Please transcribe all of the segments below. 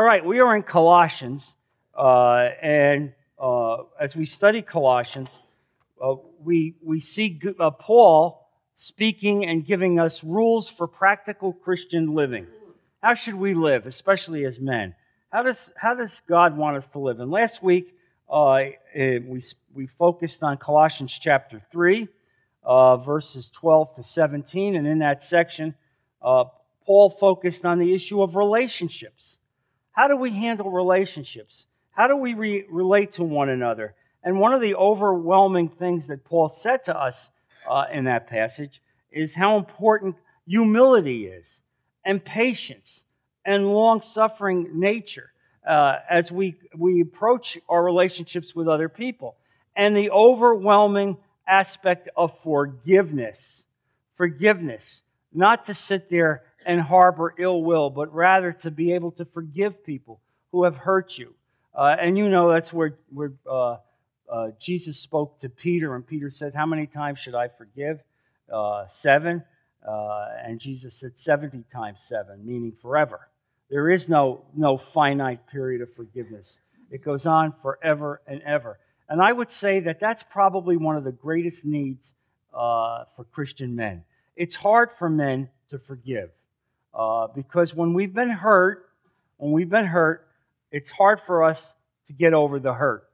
All right, we are in Colossians, uh, and uh, as we study Colossians, uh, we, we see uh, Paul speaking and giving us rules for practical Christian living. How should we live, especially as men? How does, how does God want us to live? And last week, uh, eh, we, we focused on Colossians chapter 3, uh, verses 12 to 17, and in that section, Paul focused on the issue of relationships how do we handle relationships? How do we re- relate to one another? And one of the overwhelming things that Paul said to us uh, in that passage is how important humility is, and patience, and long suffering nature uh, as we, we approach our relationships with other people, and the overwhelming aspect of forgiveness. Forgiveness. Not to sit there and harbor ill will, but rather to be able to forgive people who have hurt you. Uh, and you know that's where, where uh, uh, Jesus spoke to Peter, and Peter said, How many times should I forgive? Uh, seven. Uh, and Jesus said 70 times seven, meaning forever. There is no, no finite period of forgiveness, it goes on forever and ever. And I would say that that's probably one of the greatest needs uh, for Christian men. It's hard for men to forgive. Uh, because when we've been hurt, when we've been hurt, it's hard for us to get over the hurt.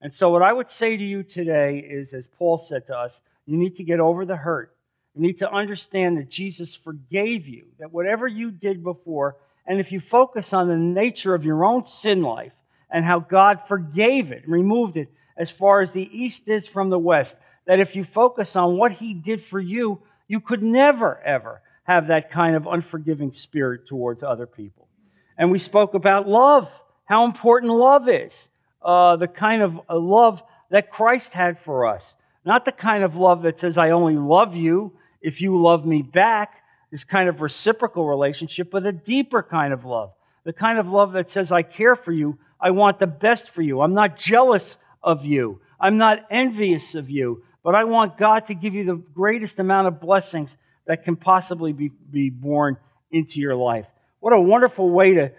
And so, what I would say to you today is, as Paul said to us, you need to get over the hurt. You need to understand that Jesus forgave you, that whatever you did before, and if you focus on the nature of your own sin life and how God forgave it, removed it as far as the east is from the west, that if you focus on what he did for you, you could never, ever have that kind of unforgiving spirit towards other people. And we spoke about love, how important love is, uh, the kind of uh, love that Christ had for us. Not the kind of love that says, I only love you if you love me back, this kind of reciprocal relationship, but a deeper kind of love. The kind of love that says, I care for you, I want the best for you, I'm not jealous of you, I'm not envious of you, but I want God to give you the greatest amount of blessings that can possibly be, be born into your life. What a wonderful way to,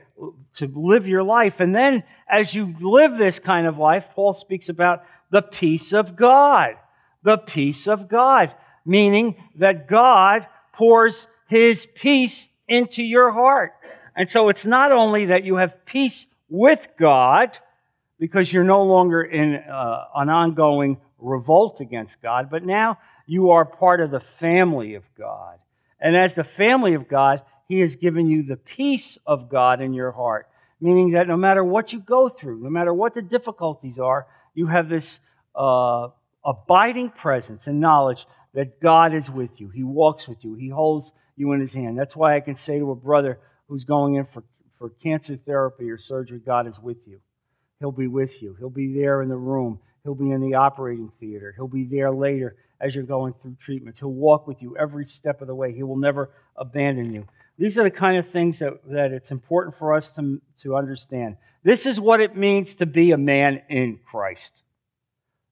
to live your life. And then as you live this kind of life, Paul speaks about the peace of God. The peace of God, meaning that God pours his peace into your heart. And so it's not only that you have peace with God, because you're no longer in uh, an ongoing revolt against God, but now you are part of the family of God. And as the family of God, He has given you the peace of God in your heart, meaning that no matter what you go through, no matter what the difficulties are, you have this uh, abiding presence and knowledge that God is with you. He walks with you, He holds you in His hand. That's why I can say to a brother who's going in for, for cancer therapy or surgery, God is with you. He'll be with you. He'll be there in the room. He'll be in the operating theater. He'll be there later as you're going through treatments. He'll walk with you every step of the way. He will never abandon you. These are the kind of things that, that it's important for us to, to understand. This is what it means to be a man in Christ.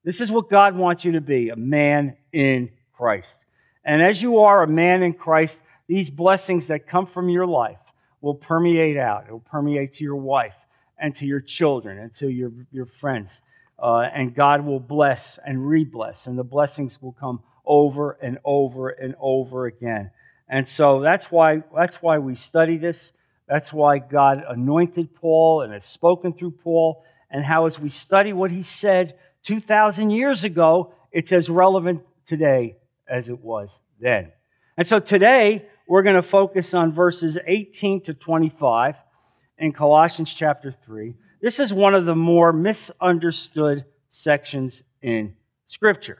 This is what God wants you to be a man in Christ. And as you are a man in Christ, these blessings that come from your life will permeate out. It will permeate to your wife and to your children and to your, your friends uh, and God will bless and re-bless, and the blessings will come over and over and over again. And so that's why that's why we study this. That's why God anointed Paul and has spoken through Paul, and how as we study what he said 2,000 years ago, it's as relevant today as it was then. And so today, we're going to focus on verses 18 to 25 in Colossians chapter 3. This is one of the more misunderstood sections in Scripture.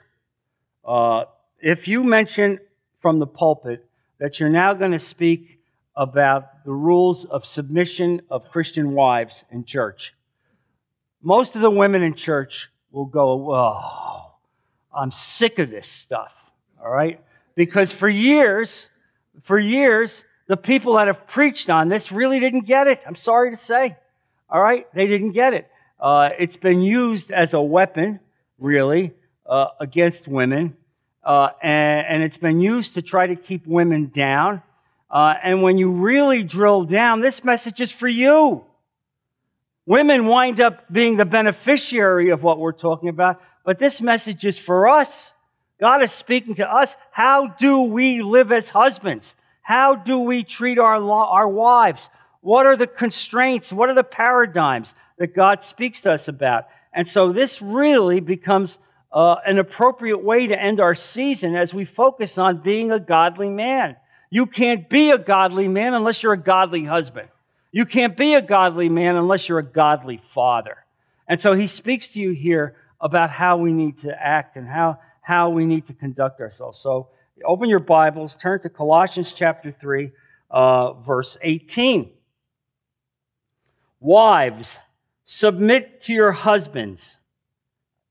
Uh, if you mention from the pulpit that you're now going to speak about the rules of submission of Christian wives in church, most of the women in church will go, Oh, I'm sick of this stuff. All right? Because for years, for years, the people that have preached on this really didn't get it. I'm sorry to say. All right? They didn't get it. Uh, it's been used as a weapon, really, uh, against women. Uh, and, and, it's been used to try to keep women down. Uh, and when you really drill down, this message is for you. Women wind up being the beneficiary of what we're talking about, but this message is for us. God is speaking to us. How do we live as husbands? How do we treat our, our wives? What are the constraints? What are the paradigms that God speaks to us about? And so this really becomes uh, an appropriate way to end our season as we focus on being a godly man. You can't be a godly man unless you're a godly husband. You can't be a godly man unless you're a godly father. And so he speaks to you here about how we need to act and how, how we need to conduct ourselves. So open your Bibles, turn to Colossians chapter 3, uh, verse 18. Wives, submit to your husbands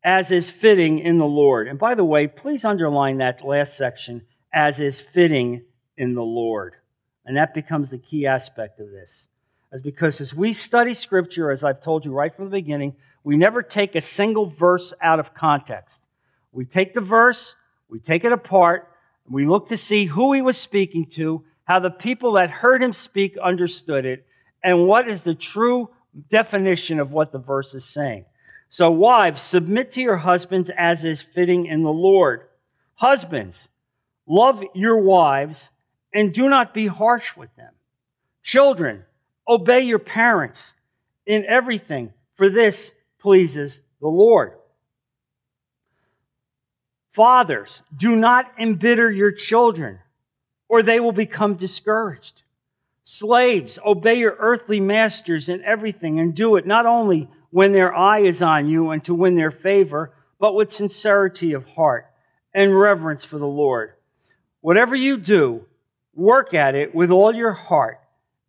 as is fitting in the Lord. And by the way, please underline that last section, as is fitting in the Lord. And that becomes the key aspect of this. As because as we study scripture, as I've told you right from the beginning, we never take a single verse out of context. We take the verse, we take it apart, we look to see who he was speaking to, how the people that heard him speak understood it, and what is the true definition of what the verse is saying. So, wives, submit to your husbands as is fitting in the Lord. Husbands, love your wives and do not be harsh with them. Children, obey your parents in everything, for this pleases the Lord. Fathers, do not embitter your children, or they will become discouraged. Slaves, obey your earthly masters in everything, and do it not only when their eye is on you and to win their favor, but with sincerity of heart and reverence for the Lord. Whatever you do, Work at it with all your heart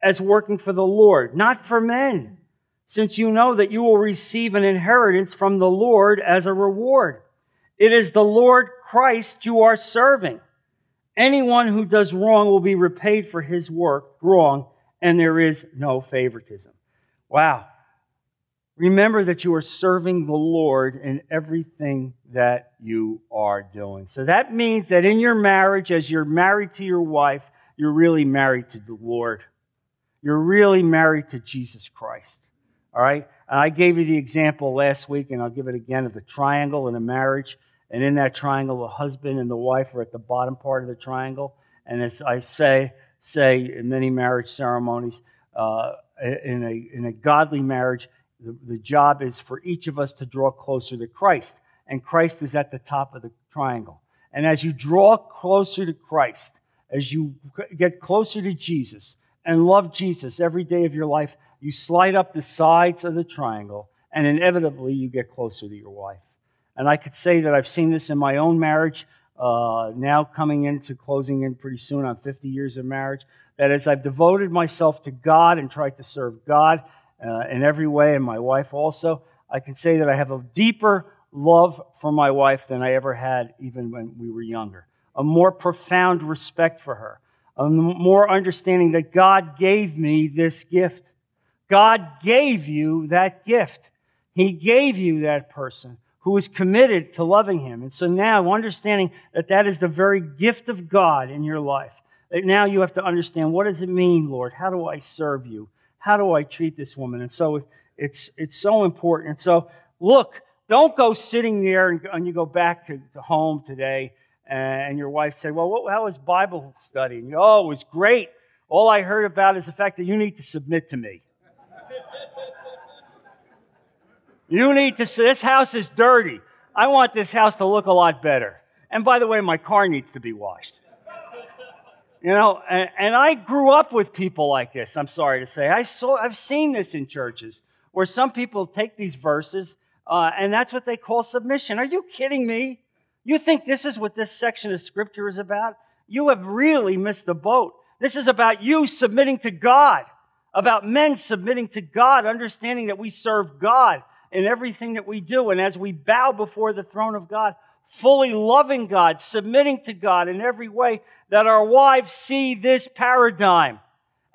as working for the Lord, not for men, since you know that you will receive an inheritance from the Lord as a reward. It is the Lord Christ you are serving. Anyone who does wrong will be repaid for his work wrong, and there is no favoritism. Wow. Remember that you are serving the Lord in everything that you are doing. So that means that in your marriage, as you're married to your wife, you're really married to the Lord. You're really married to Jesus Christ. All right? I gave you the example last week, and I'll give it again of the triangle in a marriage. And in that triangle, the husband and the wife are at the bottom part of the triangle. And as I say, say in many marriage ceremonies, uh, in, a, in a godly marriage, the, the job is for each of us to draw closer to Christ. And Christ is at the top of the triangle. And as you draw closer to Christ, as you get closer to Jesus and love Jesus every day of your life, you slide up the sides of the triangle and inevitably you get closer to your wife. And I could say that I've seen this in my own marriage, uh, now coming into closing in pretty soon on 50 years of marriage, that as I've devoted myself to God and tried to serve God uh, in every way, and my wife also, I can say that I have a deeper love for my wife than I ever had even when we were younger a more profound respect for her, a more understanding that God gave me this gift. God gave you that gift. He gave you that person who is committed to loving Him. And so now, understanding that that is the very gift of God in your life, now you have to understand what does it mean, Lord? How do I serve you? How do I treat this woman? And so it's, it's so important. And so, look, don't go sitting there and, and you go back to, to home today uh, and your wife said, Well, what, how was Bible study? And you go, Oh, it was great. All I heard about is the fact that you need to submit to me. You need to, say, this house is dirty. I want this house to look a lot better. And by the way, my car needs to be washed. You know, and, and I grew up with people like this, I'm sorry to say. I saw, I've seen this in churches where some people take these verses uh, and that's what they call submission. Are you kidding me? You think this is what this section of scripture is about? You have really missed the boat. This is about you submitting to God, about men submitting to God, understanding that we serve God in everything that we do. And as we bow before the throne of God, fully loving God, submitting to God in every way, that our wives see this paradigm.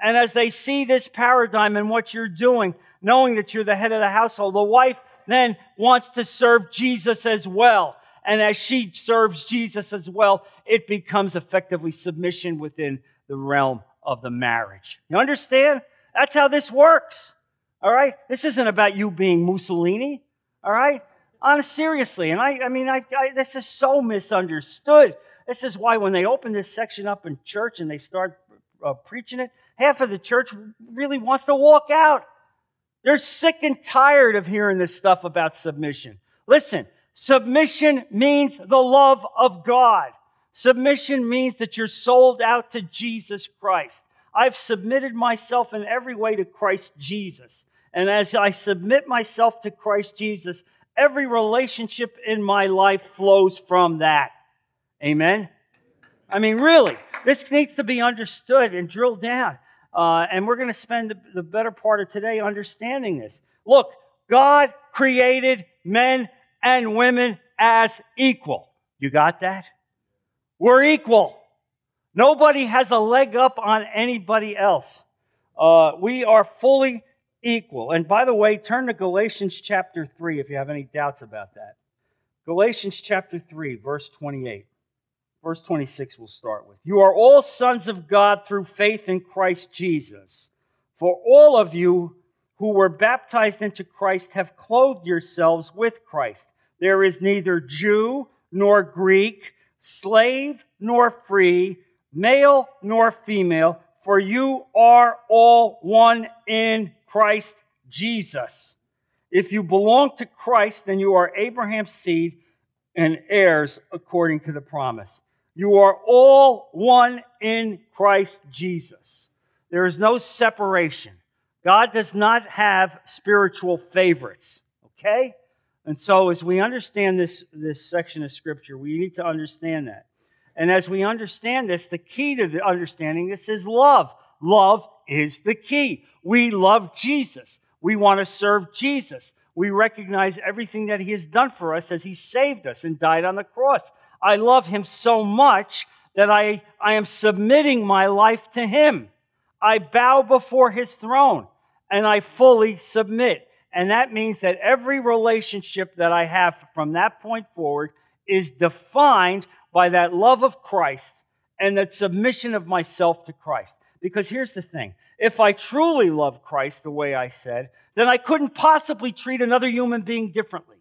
And as they see this paradigm and what you're doing, knowing that you're the head of the household, the wife then wants to serve Jesus as well. And as she serves Jesus as well, it becomes effectively submission within the realm of the marriage. You understand? That's how this works. All right? This isn't about you being Mussolini. All right? Honest, seriously. And I, I mean, I, I, this is so misunderstood. This is why when they open this section up in church and they start uh, preaching it, half of the church really wants to walk out. They're sick and tired of hearing this stuff about submission. Listen, submission means the love of God. Submission means that you're sold out to Jesus Christ. I've submitted myself in every way to Christ Jesus. And as I submit myself to Christ Jesus, every relationship in my life flows from that. Amen? I mean, really, this needs to be understood and drilled down. Uh, and we're going to spend the, the better part of today understanding this. Look, God created men and women as equal. You got that? We're equal. Nobody has a leg up on anybody else. Uh, we are fully equal. And by the way, turn to Galatians chapter 3 if you have any doubts about that. Galatians chapter 3, verse 28. Verse 26 we'll start with. You are all sons of God through faith in Christ Jesus. For all of you who were baptized into Christ have clothed yourselves with Christ. There is neither Jew nor Greek, slave nor free, male nor female, for you are all one in Christ Jesus. If you belong to Christ, then you are Abraham's seed and heirs according to the promise. You are all one in Christ Jesus. There is no separation. God does not have spiritual favorites, okay? And so as we understand this, this section of scripture, we need to understand that. And as we understand this, the key to the understanding this is love. Love is the key. We love Jesus. We want to serve Jesus. We recognize everything that he has done for us as he saved us and died on the cross. I love him so much that I, I am submitting my life to him. I bow before his throne and I fully submit. And that means that every relationship that I have from that point forward is defined by that love of Christ and that submission of myself to Christ. Because here's the thing if I truly love Christ the way I said, then I couldn't possibly treat another human being differently.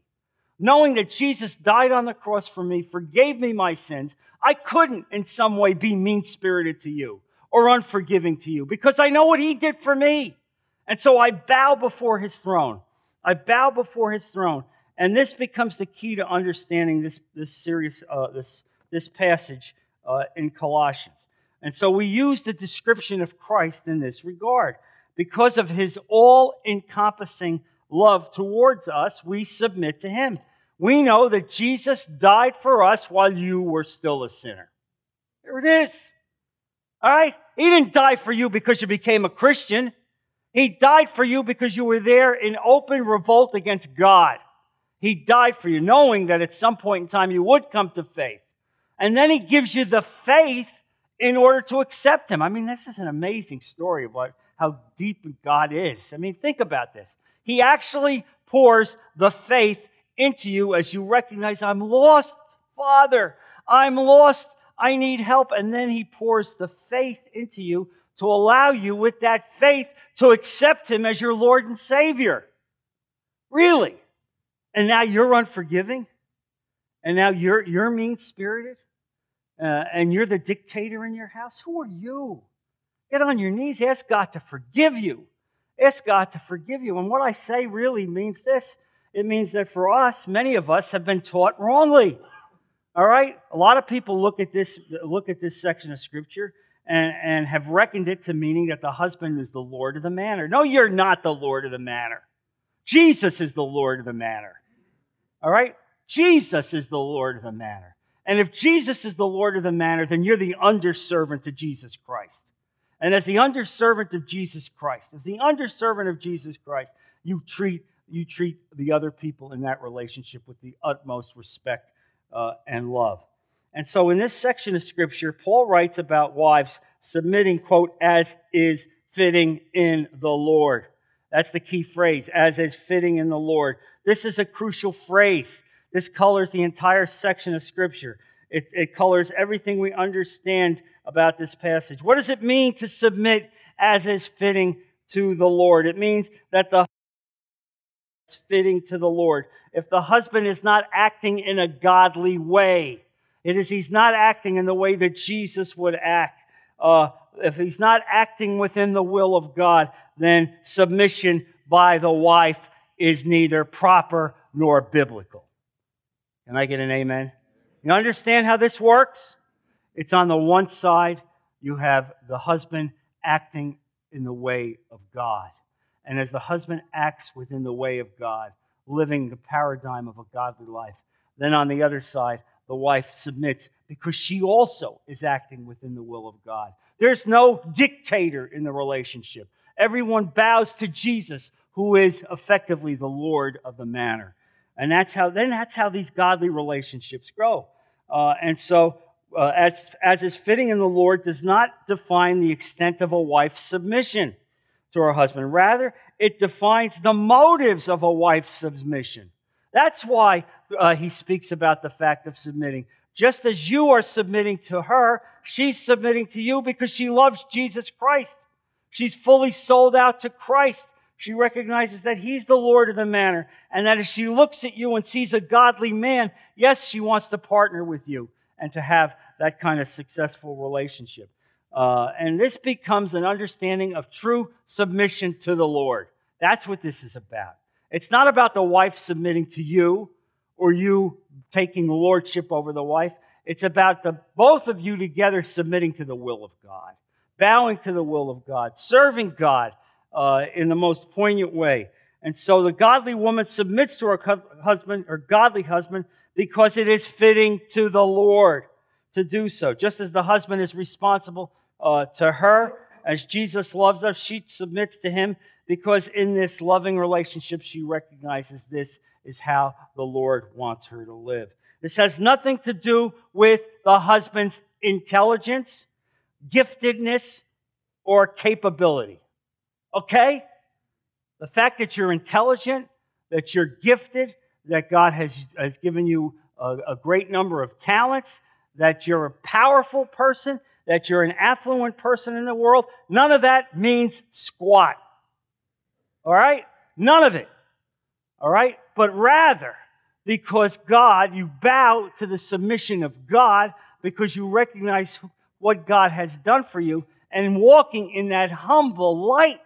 Knowing that Jesus died on the cross for me, forgave me my sins, I couldn't in some way be mean spirited to you or unforgiving to you because I know what he did for me. And so I bow before his throne. I bow before his throne. And this becomes the key to understanding this, this serious, uh, this, this passage uh, in Colossians. And so we use the description of Christ in this regard. Because of his all encompassing love towards us, we submit to him. We know that Jesus died for us while you were still a sinner. There it is. All right? He didn't die for you because you became a Christian. He died for you because you were there in open revolt against God. He died for you, knowing that at some point in time you would come to faith. And then he gives you the faith in order to accept him. I mean, this is an amazing story about how deep God is. I mean, think about this. He actually pours the faith into you as you recognize, I'm lost, Father. I'm lost. I need help. And then he pours the faith into you to allow you with that faith to accept him as your Lord and Savior. Really? And now you're unforgiving? And now you're, you're mean spirited? Uh, and you're the dictator in your house, who are you? Get on your knees, ask God to forgive you. Ask God to forgive you. And what I say really means this it means that for us, many of us have been taught wrongly. All right? A lot of people look at this, look at this section of scripture and, and have reckoned it to meaning that the husband is the Lord of the manor. No, you're not the Lord of the manor. Jesus is the Lord of the manor. All right? Jesus is the Lord of the manor. And if Jesus is the Lord of the manor, then you're the underservant to Jesus Christ. And as the underservant of Jesus Christ, as the underservant of Jesus Christ, you treat, you treat the other people in that relationship with the utmost respect uh, and love. And so in this section of scripture, Paul writes about wives submitting, quote, as is fitting in the Lord. That's the key phrase, as is fitting in the Lord. This is a crucial phrase. This colors the entire section of Scripture. It, it colors everything we understand about this passage. What does it mean to submit as is fitting to the Lord. It means that the is fitting to the Lord. If the husband is not acting in a godly way, it is he's not acting in the way that Jesus would act. Uh, if he's not acting within the will of God, then submission by the wife is neither proper nor biblical. Can I get an amen? You understand how this works? It's on the one side, you have the husband acting in the way of God. And as the husband acts within the way of God, living the paradigm of a godly life, then on the other side, the wife submits because she also is acting within the will of God. There's no dictator in the relationship. Everyone bows to Jesus, who is effectively the Lord of the manor. And that's how, then that's how these godly relationships grow. Uh, and so, uh, as, as is fitting in the Lord, does not define the extent of a wife's submission to her husband. Rather, it defines the motives of a wife's submission. That's why uh, he speaks about the fact of submitting. Just as you are submitting to her, she's submitting to you because she loves Jesus Christ. She's fully sold out to Christ. She recognizes that he's the Lord of the manor and that as she looks at you and sees a godly man, yes, she wants to partner with you and to have that kind of successful relationship. Uh, and this becomes an understanding of true submission to the Lord. That's what this is about. It's not about the wife submitting to you or you taking lordship over the wife. It's about the both of you together submitting to the will of God, bowing to the will of God, serving God uh, in the most poignant way. And so the godly woman submits to her husband, her godly husband, because it is fitting to the Lord to do so. Just as the husband is responsible uh, to her. As Jesus loves her, she submits to him because in this loving relationship, she recognizes this is how the Lord wants her to live. This has nothing to do with the husband's intelligence, giftedness, or capability. Okay? The fact that you're intelligent, that you're gifted, that God has, has given you a, a great number of talents, that you're a powerful person, that you're an affluent person in the world. None of that means squat. All right? None of it. All right? But rather, because God, you bow to the submission of God because you recognize what God has done for you and walking in that humble light.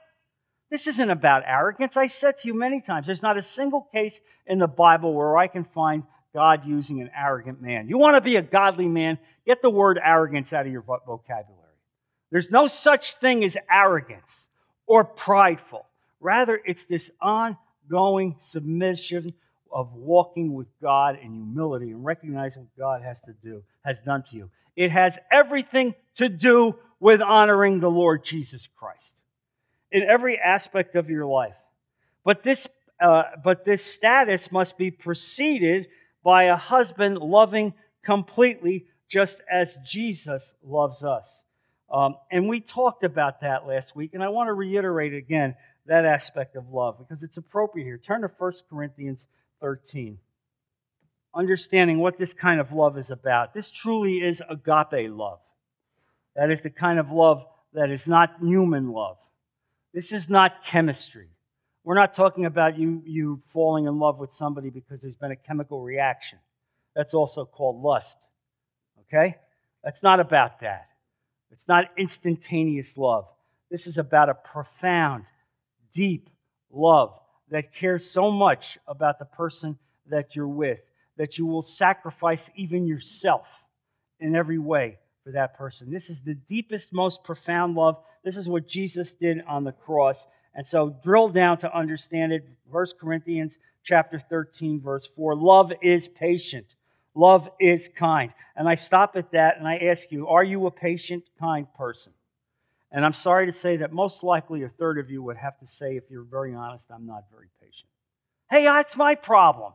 This isn't about arrogance. I said to you many times, there's not a single case in the Bible where I can find God using an arrogant man. You want to be a godly man, get the word arrogance out of your vocabulary. There's no such thing as arrogance or prideful. Rather, it's this ongoing submission of walking with God in humility and recognizing what God has to do, has done to you. It has everything to do with honoring the Lord Jesus Christ in every aspect of your life. But this, uh, but this status must be preceded by a husband loving completely just as Jesus loves us. Um, and we talked about that last week, and I want to reiterate again that aspect of love because it's appropriate here. Turn to 1 Corinthians 13. Understanding what this kind of love is about. This truly is agape love. That is the kind of love that is not human love. This is not chemistry. We're not talking about you, you falling in love with somebody because there's been a chemical reaction. That's also called lust. Okay? That's not about that. It's not instantaneous love. This is about a profound, deep love that cares so much about the person that you're with that you will sacrifice even yourself in every way for that person. This is the deepest, most profound love. This is what Jesus did on the cross. And so drill down to understand it. 1 Corinthians chapter 13, verse 4. Love is patient. Love is kind. And I stop at that and I ask you, are you a patient, kind person? And I'm sorry to say that most likely a third of you would have to say, if you're very honest, I'm not very patient. Hey, that's my problem.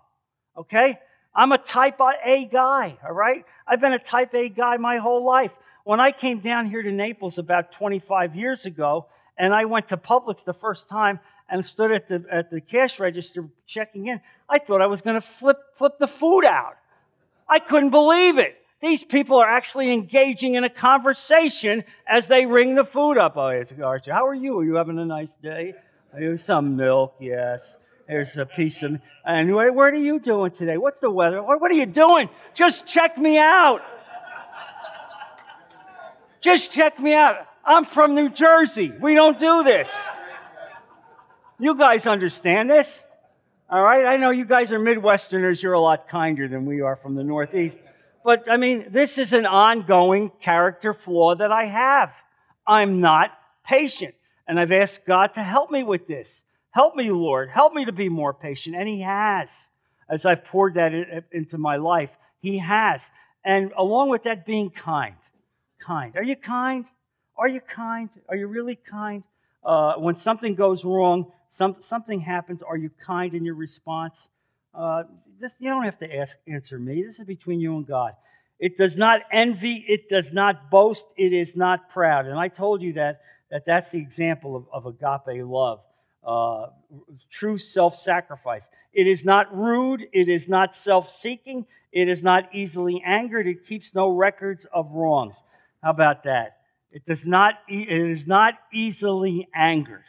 Okay? I'm a type A guy, all right? I've been a type A guy my whole life. When I came down here to Naples about 25 years ago, and I went to Publix the first time and stood at the, at the cash register checking in. I thought I was going to flip, flip the food out. I couldn't believe it. These people are actually engaging in a conversation as they ring the food up. Oh, it's Archie. How are you? Are you having a nice day? Here's some milk, yes. Here's a piece of. And what, are you doing today? What's the weather? What are you doing? Just check me out. Just check me out. I'm from New Jersey. We don't do this. You guys understand this? All right? I know you guys are Midwesterners. You're a lot kinder than we are from the Northeast. But I mean, this is an ongoing character flaw that I have. I'm not patient. And I've asked God to help me with this. Help me, Lord. Help me to be more patient. And He has. As I've poured that into my life, He has. And along with that, being kind. Kind. Are you kind? Are you kind? Are you really kind? Uh, when something goes wrong, some, something happens, are you kind in your response? Uh, this, you don't have to ask, answer me. This is between you and God. It does not envy. It does not boast. It is not proud. And I told you that, that that's the example of, of agape love. Uh, true self sacrifice. It is not rude. It is not self seeking. It is not easily angered. It keeps no records of wrongs. How about that? It does not, it is not easily angered.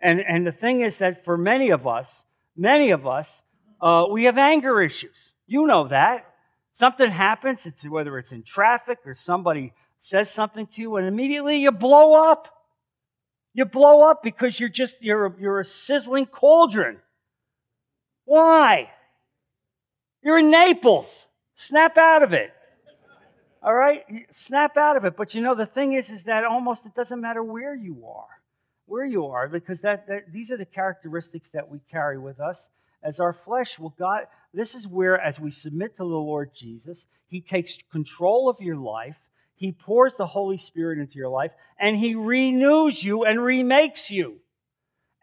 And, and the thing is that for many of us, many of us, uh, we have anger issues. You know that. Something happens, it's, whether it's in traffic or somebody says something to you, and immediately you blow up. You blow up because you're just, you're you're a sizzling cauldron. Why? You're in Naples. Snap out of it. All right? Snap out of it. But you know, the thing is, is that almost it doesn't matter where you are where you are because that, that, these are the characteristics that we carry with us as our flesh will god this is where as we submit to the lord jesus he takes control of your life he pours the holy spirit into your life and he renews you and remakes you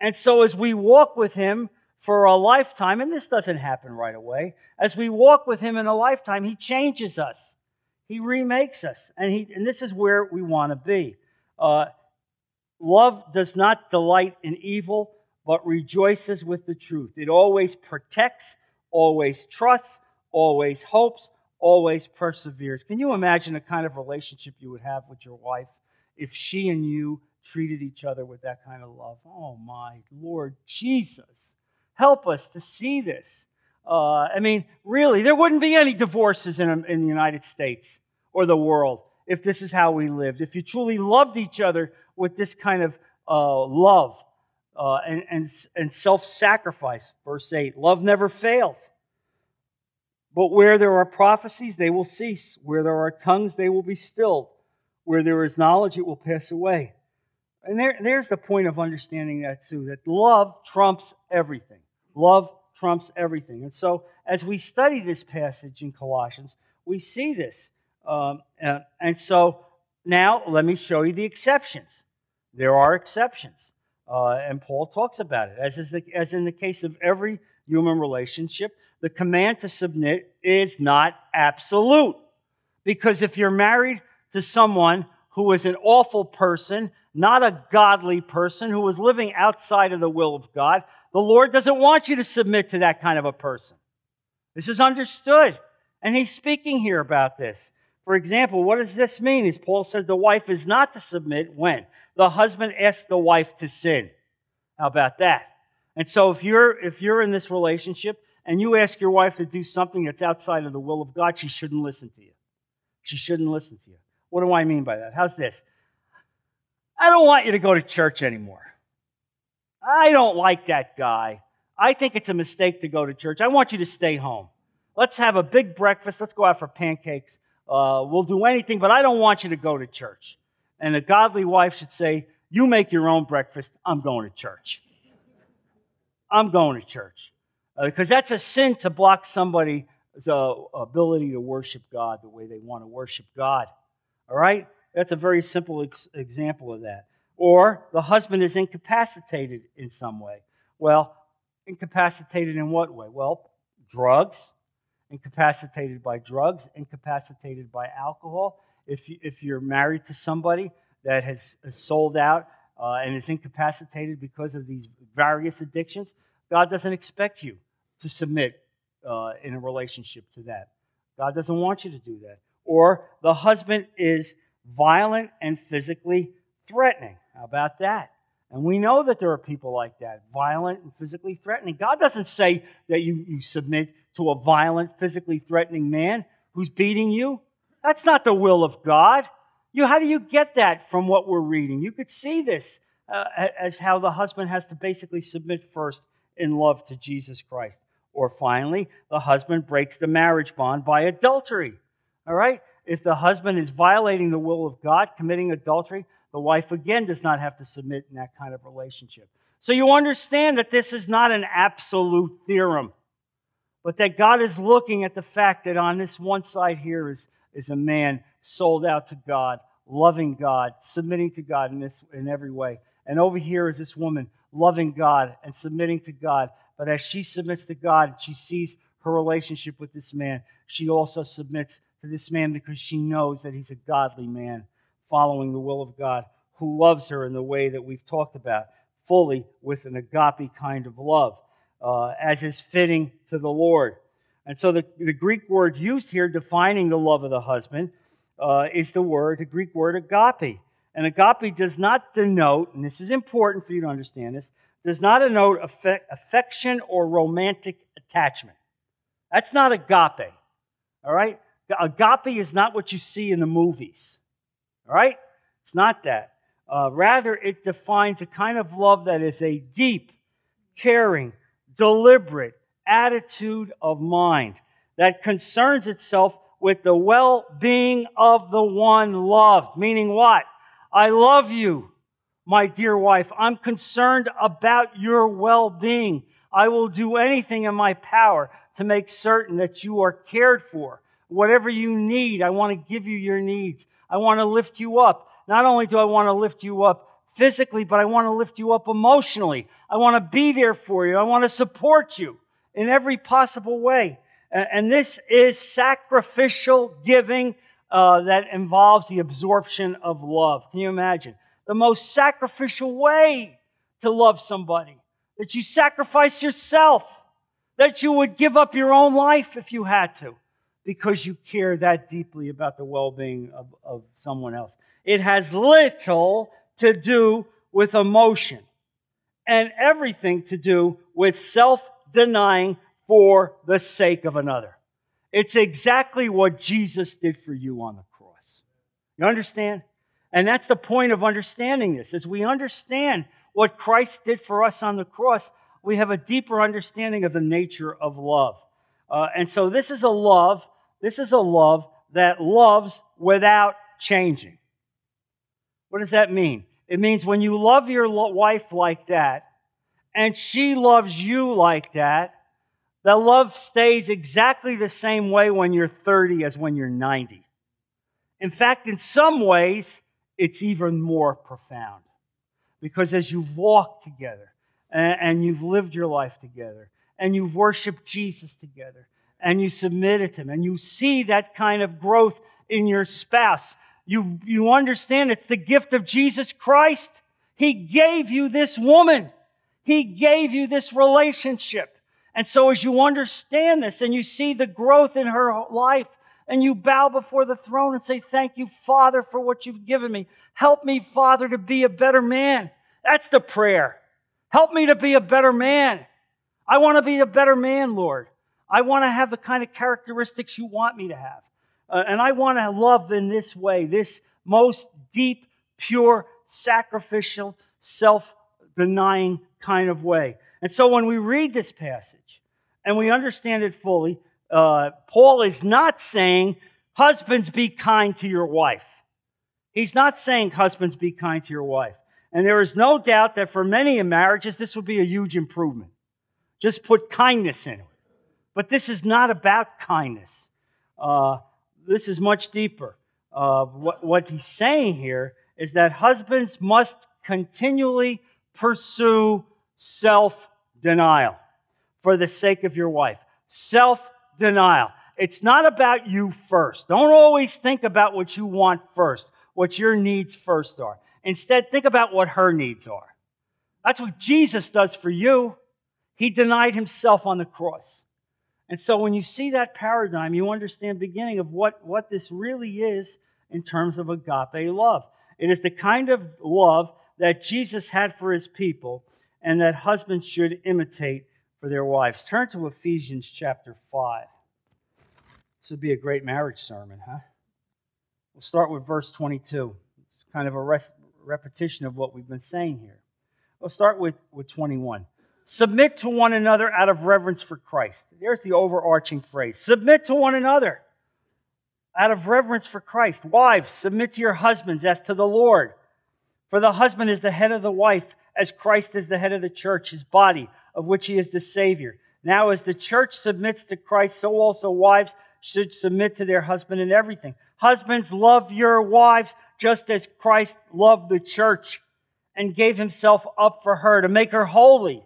and so as we walk with him for a lifetime and this doesn't happen right away as we walk with him in a lifetime he changes us he remakes us and he and this is where we want to be uh, Love does not delight in evil, but rejoices with the truth. It always protects, always trusts, always hopes, always perseveres. Can you imagine the kind of relationship you would have with your wife if she and you treated each other with that kind of love? Oh, my Lord Jesus. Help us to see this. Uh, I mean, really, there wouldn't be any divorces in, in the United States or the world if this is how we lived. If you truly loved each other with this kind of uh, love uh, and, and, and self sacrifice. Verse 8 love never fails. But where there are prophecies, they will cease. Where there are tongues, they will be stilled. Where there is knowledge, it will pass away. And there, there's the point of understanding that too that love trumps everything. Love trumps everything. And so, as we study this passage in Colossians, we see this. Um, and, and so, now let me show you the exceptions. There are exceptions. Uh, and Paul talks about it. As, is the, as in the case of every human relationship, the command to submit is not absolute. Because if you're married to someone who is an awful person, not a godly person, who is living outside of the will of God, the Lord doesn't want you to submit to that kind of a person. This is understood. And he's speaking here about this. For example, what does this mean? As Paul says, the wife is not to submit when? the husband asks the wife to sin. How about that? And so if you're if you're in this relationship and you ask your wife to do something that's outside of the will of God, she shouldn't listen to you. She shouldn't listen to you. What do I mean by that? How's this? I don't want you to go to church anymore. I don't like that guy. I think it's a mistake to go to church. I want you to stay home. Let's have a big breakfast. Let's go out for pancakes. Uh, we'll do anything, but I don't want you to go to church. And a godly wife should say, You make your own breakfast. I'm going to church. I'm going to church. Because uh, that's a sin to block somebody's uh, ability to worship God the way they want to worship God. All right? That's a very simple ex- example of that. Or the husband is incapacitated in some way. Well, incapacitated in what way? Well, drugs, incapacitated by drugs, incapacitated by alcohol, if, you, if you're married to somebody that has, sold out uh, and is incapacitated because of these various addictions, God doesn't expect you to submit uh, in a relationship to that. God doesn't want you to do that. or the husband is violent and physically threatening. How about that? And we know that there are people like that, violent and physically threatening. God doesn't say that you, you submit to a violent, physically threatening man who's beating you. That's not the will of God. You, how do you get that from what we're reading? You could see this uh, as how the husband has to basically submit first in love to Jesus Christ. Or finally, the husband breaks the marriage bond by adultery. All right? If the husband is violating the will of God, committing adultery, the wife again does not have to submit in that kind of relationship. So you understand that this is not an absolute theorem, but that God is looking at the fact that on this one side here is, is a man sold out to God, loving God, submitting to God in, this, in every way. And over here is this woman loving God and submitting to God. But as she submits to God, she sees her relationship with this man, she also submits to this man because she knows that he's a godly man following the will of God who loves her in the way that we've talked about, fully with an agape kind of love, uh, as is fitting to the Lord. And so the, the Greek word used here defining the love of the husband uh, is the word, the Greek word agape. And agape does not denote, and this is important for you to understand this, does not denote affection or romantic attachment. That's not agape. All right? Agape is not what you see in the movies. All right? It's not that. Uh, rather, it defines a kind of love that is a deep, caring, deliberate attitude of mind that concerns itself with the well being of the one loved. Meaning what? I love you, my dear wife. I'm concerned about your well being. I will do anything in my power to make certain that you are cared for. Whatever you need, I want to give you your needs. I want to lift you up. Not only do I want to lift you up physically, but I want to lift you up emotionally. I want to be there for you. I want to support you in every possible way. And this is sacrificial giving uh, that involves the absorption of love. Can you imagine? The most sacrificial way to love somebody. That you sacrifice yourself. That you would give up your own life if you had to because you care that deeply about the well being of, of someone else. It has little to do with emotion and everything to do with self denying for the sake of another. It's exactly what Jesus did for you on the cross. You understand? And that's the point of understanding this. As we understand what Christ did for us on the cross, we have a deeper understanding of the nature of love. Uh, and so this is a love this is a love that loves without changing. What does that mean? It means when you love your wife like that, and she loves you like that, the love stays exactly the same way when you're 30 as when you're 90. In fact, in some ways, it's even more profound. Because as you've walked together, and you've lived your life together, and you've worshiped Jesus together, and you submit it to Him and you see that kind of growth in your spouse. You, you understand it's the gift of Jesus Christ. He gave you this woman. He gave you this relationship. And so as you understand this and you see the growth in her life and you bow before the throne and say, thank you, Father, for what you've given me. Help me, Father, to be a better man. That's the prayer. Help me to be a better man. I want to be a better man, Lord. I want to have the kind of characteristics you want me to have. Uh, and I want to love in this way, this most deep, pure, sacrificial, self denying kind of way. And so when we read this passage and we understand it fully, uh, Paul is not saying, Husbands, be kind to your wife. He's not saying, Husbands, be kind to your wife. And there is no doubt that for many in marriages, this would be a huge improvement. Just put kindness in it. But this is not about kindness. Uh, this is much deeper. Uh, what, what he's saying here is that husbands must continually pursue self denial for the sake of your wife. Self denial. It's not about you first. Don't always think about what you want first, what your needs first are. Instead, think about what her needs are. That's what Jesus does for you. He denied himself on the cross. And so when you see that paradigm, you understand the beginning of what, what this really is in terms of agape love. It is the kind of love that Jesus had for his people and that husbands should imitate for their wives. Turn to Ephesians chapter 5. This would be a great marriage sermon, huh? We'll start with verse 22. It's kind of a res- repetition of what we've been saying here. We'll start with, with 21. Submit to one another out of reverence for Christ. There's the overarching phrase. Submit to one another out of reverence for Christ. Wives, submit to your husbands as to the Lord. For the husband is the head of the wife, as Christ is the head of the church, his body, of which he is the Savior. Now, as the church submits to Christ, so also wives should submit to their husband in everything. Husbands, love your wives just as Christ loved the church and gave himself up for her to make her holy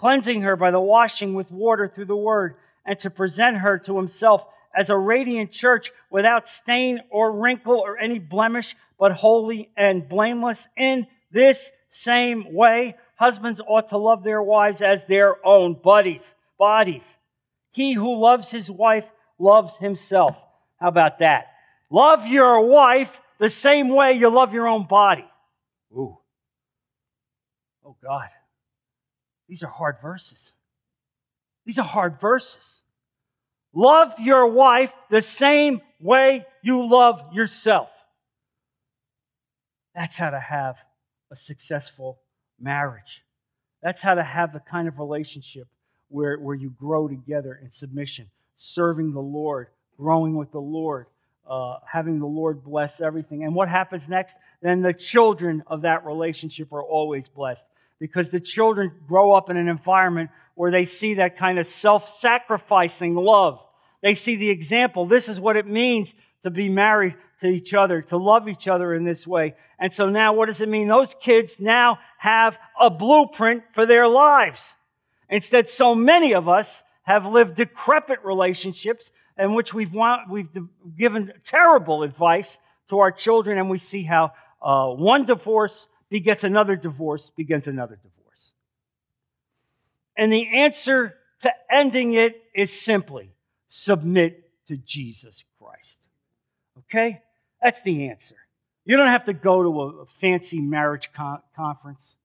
cleansing her by the washing with water through the word, and to present her to himself as a radiant church without stain or wrinkle or any blemish, but holy and blameless. In this same way, husbands ought to love their wives as their own bodies. Bodies. He who loves his wife loves himself. How about that? Love your wife the same way you love your own body. Ooh. Oh God. These are hard verses. These are hard verses. Love your wife the same way you love yourself. That's how to have a successful marriage. That's how to have the kind of relationship where, where you grow together in submission, serving the Lord, growing with the Lord, uh, having the Lord bless everything. And what happens next? Then the children of that relationship are always blessed because the children grow up in an environment where they see that kind of self sacrificing love. They see the example. This is what it means to be married to each other, to love each other in this way. And so now what does it mean? Those kids now have a blueprint for their lives. Instead, so many of us have lived decrepit relationships in which we've, want, we've given terrible advice to our children, and we see how uh, one divorce begets another divorce, begins another divorce. And the answer to ending it is simply submit to Jesus Christ. Okay? That's the answer. You don't have to go to a fancy marriage con- conference.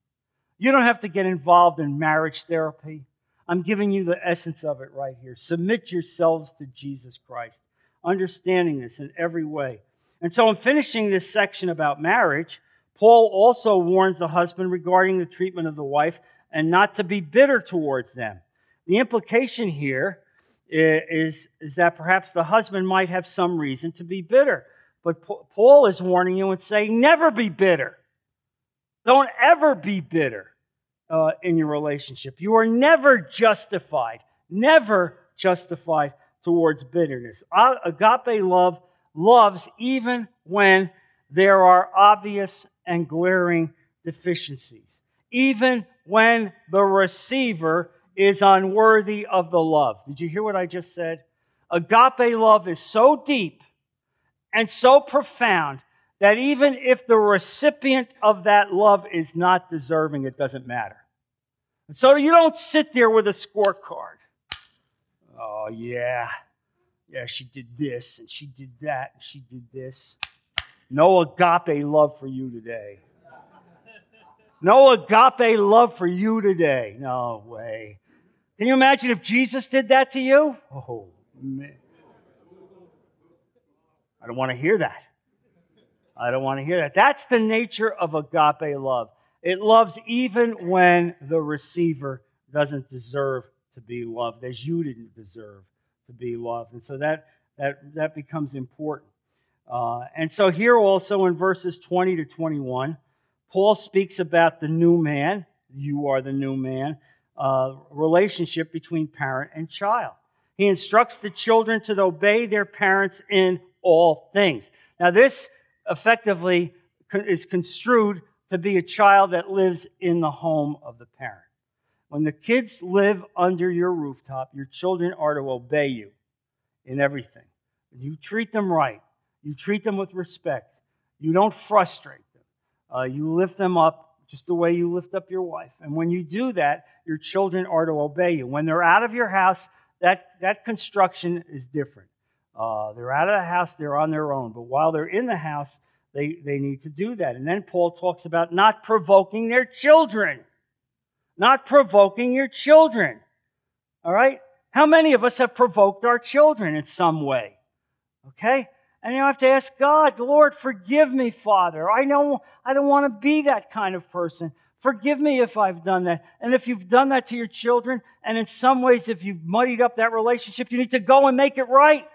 You don't have to get involved in marriage therapy. I'm giving you the essence of it right here. Submit yourselves to Jesus Christ, understanding this in every way. And so I'm finishing this section about marriage Paul also warns the husband regarding the treatment of the wife and not to be bitter towards them. The implication here is, is that perhaps the husband might have some reason to be bitter. But Paul is warning you and saying, never be bitter. Don't ever be bitter uh, in your relationship. You are never justified, never justified towards bitterness. Agape love loves even when there are obvious and glaring deficiencies, even when the receiver is unworthy of the love. Did you hear what I just said? Agape love is so deep and so profound that even if the recipient of that love is not deserving, it doesn't matter. And so you don't sit there with a scorecard. Oh, yeah. Yeah, she did this and she did that and she did this. No agape love for you today. No agape love for you today. No way. Can you imagine if Jesus did that to you? Oh, man. I don't want to hear that. I don't want to hear that. That's the nature of agape love. It loves even when the receiver doesn't deserve to be loved, as you didn't deserve to be loved. And so that, that, that becomes important. Uh, and so here also in verses 20 to 21, Paul speaks about the new man, you are the new man, uh, relationship between parent and child. He instructs the children to obey their parents in all things. Now, this effectively is construed to be a child that lives in the home of the parent. When the kids live under your rooftop, your children are to obey you in everything. You treat them right. You treat them with respect. You don't frustrate them. Uh, you lift them up just the way you lift up your wife. And when you do that, your children are to obey you. When they're out of your house, that, that construction is different. Uh, they're out of the house, they're on their own. But while they're in the house, they, they need to do that. And then Paul talks about not provoking their children. Not provoking your children. All right? How many of us have provoked our children in some way? Okay? And you have to ask God, Lord, forgive me, Father. I know I don't want to be that kind of person. Forgive me if I've done that. And if you've done that to your children, and in some ways, if you've muddied up that relationship, you need to go and make it right.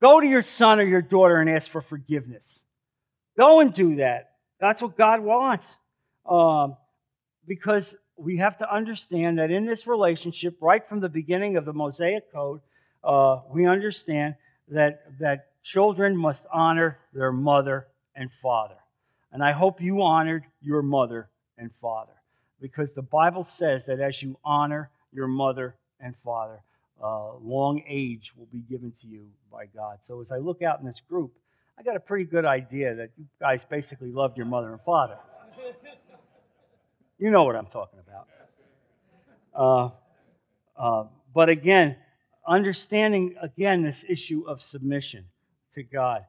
Go to your son or your daughter and ask for forgiveness. Go and do that. That's what God wants. Um, because we have to understand that in this relationship, right from the beginning of the Mosaic Code, uh, we understand that, that children must honor their mother and father. And I hope you honored your mother and father because the Bible says that as you honor your mother and father, uh, long age will be given to you by God. So as I look out in this group, I got a pretty good idea that you guys basically loved your mother and father. You know what I'm talking about. Uh, uh, but again, understanding again this issue of submission to God.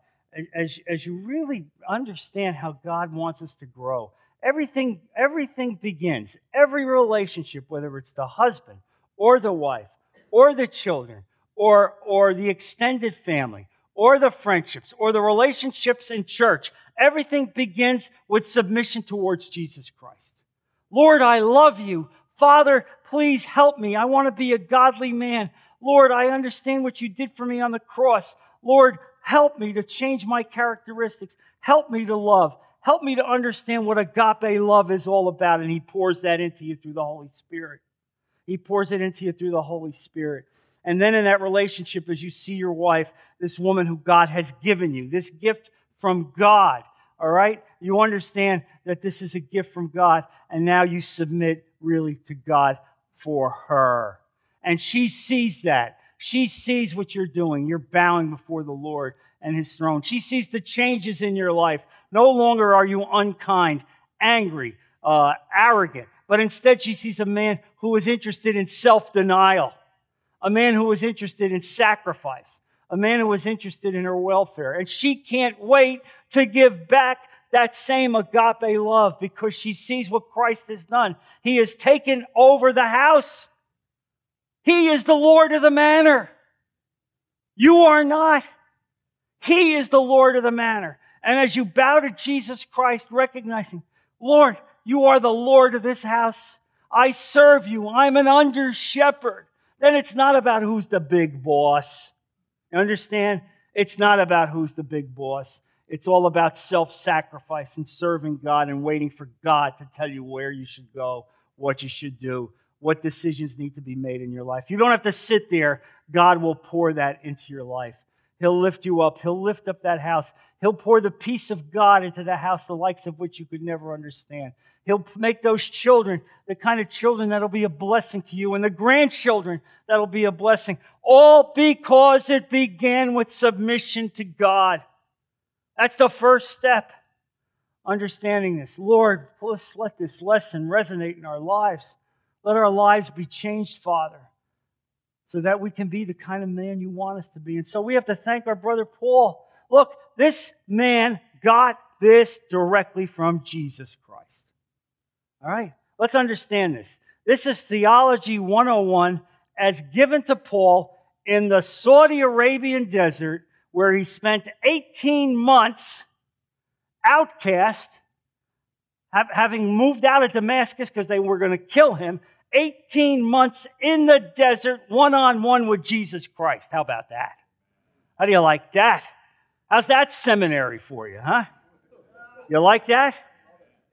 As, as you really understand how God wants us to grow, everything, everything begins, every relationship, whether it's the husband or the wife or the children or, or the extended family or the friendships or the relationships in church, everything begins with submission towards Jesus Christ. Lord, I love you. Father, please help me. I want to be a godly man. Lord, I understand what you did for me on the cross. Lord, Help me to change my characteristics. Help me to love. Help me to understand what agape love is all about. And He pours that into you through the Holy Spirit. He pours it into you through the Holy Spirit. And then in that relationship, as you see your wife, this woman who God has given you, this gift from God, all right? You understand that this is a gift from God, and now you submit really to God for her. And she sees that. She sees what you're doing. You're bowing before the Lord and his throne. She sees the changes in your life. No longer are you unkind, angry, uh, arrogant, but instead she sees a man who is interested in self denial, a man who is interested in sacrifice, a man who is interested in her welfare. And she can't wait to give back that same agape love because she sees what Christ has done. He has taken over the house. He is the Lord of the manor. You are not. He is the Lord of the manor. And as you bow to Jesus Christ, recognizing, Lord, you are the Lord of this house. I serve you. I'm an under shepherd. Then it's not about who's the big boss. You understand? It's not about who's the big boss. It's all about self sacrifice and serving God and waiting for God to tell you where you should go, what you should do, what decisions need to be made in your life. You don't have to sit there. God will pour that into your life. He'll lift you up. He'll lift up that house. He'll pour the peace of God into the house, the likes of which you could never understand. He'll make those children the kind of children that'll be a blessing to you and the grandchildren that'll be a blessing. All because it began with submission to God. That's the first step. Understanding this. Lord, let's let this lesson resonate in our lives. Let our lives be changed, Father, so that we can be the kind of man you want us to be. And so we have to thank our brother Paul. Look, this man got this directly from Jesus Christ. All right? Let's understand this. This is Theology 101 as given to Paul in the Saudi Arabian desert where he spent 18 months outcast having moved out of Damascus because they were going to kill him, 18 months in the desert, one on one with Jesus Christ. How about that? How do you like that? How's that seminary for you, huh? You like that?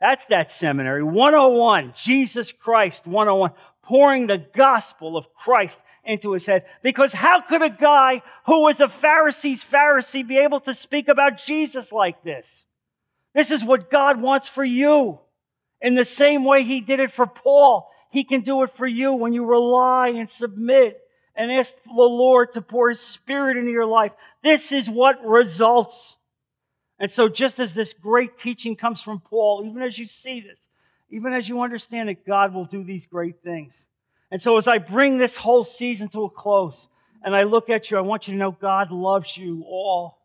That's that seminary. 101, Jesus Christ 101, pouring the gospel of Christ into his head. Because how could a guy who was a Pharisee's Pharisee be able to speak about Jesus like this? This is what God wants for you. In the same way He did it for Paul, He can do it for you when you rely and submit and ask the Lord to pour His Spirit into your life. This is what results. And so, just as this great teaching comes from Paul, even as you see this, even as you understand that God will do these great things, And so as I bring this whole season to a close and I look at you, I want you to know God loves you all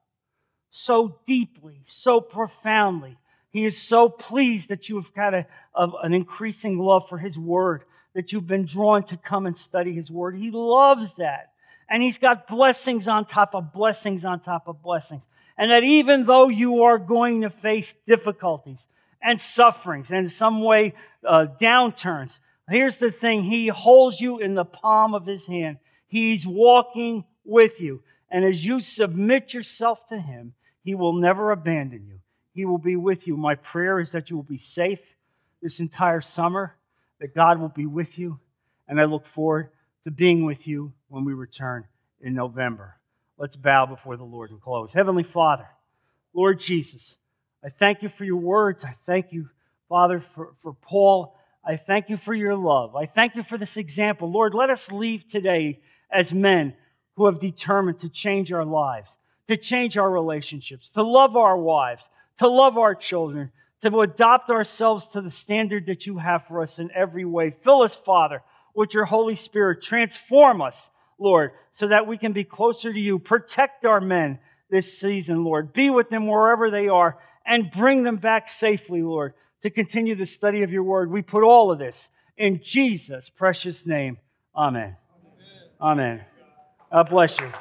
so deeply, so profoundly. He is so pleased that you have got a, a, an increasing love for His Word, that you've been drawn to come and study His Word. He loves that. And He's got blessings on top of blessings on top of blessings. And that even though you are going to face difficulties and sufferings and in some way uh, downturns, here's the thing He holds you in the palm of His hand. He's walking with you. And as you submit yourself to Him, He will never abandon you. He will be with you. My prayer is that you will be safe this entire summer, that God will be with you, and I look forward to being with you when we return in November. Let's bow before the Lord and close. Heavenly Father, Lord Jesus, I thank you for your words. I thank you, Father, for, for Paul. I thank you for your love. I thank you for this example. Lord, let us leave today as men who have determined to change our lives, to change our relationships, to love our wives, to love our children, to adopt ourselves to the standard that you have for us in every way. Fill us, Father, with your Holy Spirit. Transform us, Lord, so that we can be closer to you. Protect our men this season, Lord. Be with them wherever they are and bring them back safely, Lord, to continue the study of your word. We put all of this in Jesus' precious name. Amen. Amen. God bless you.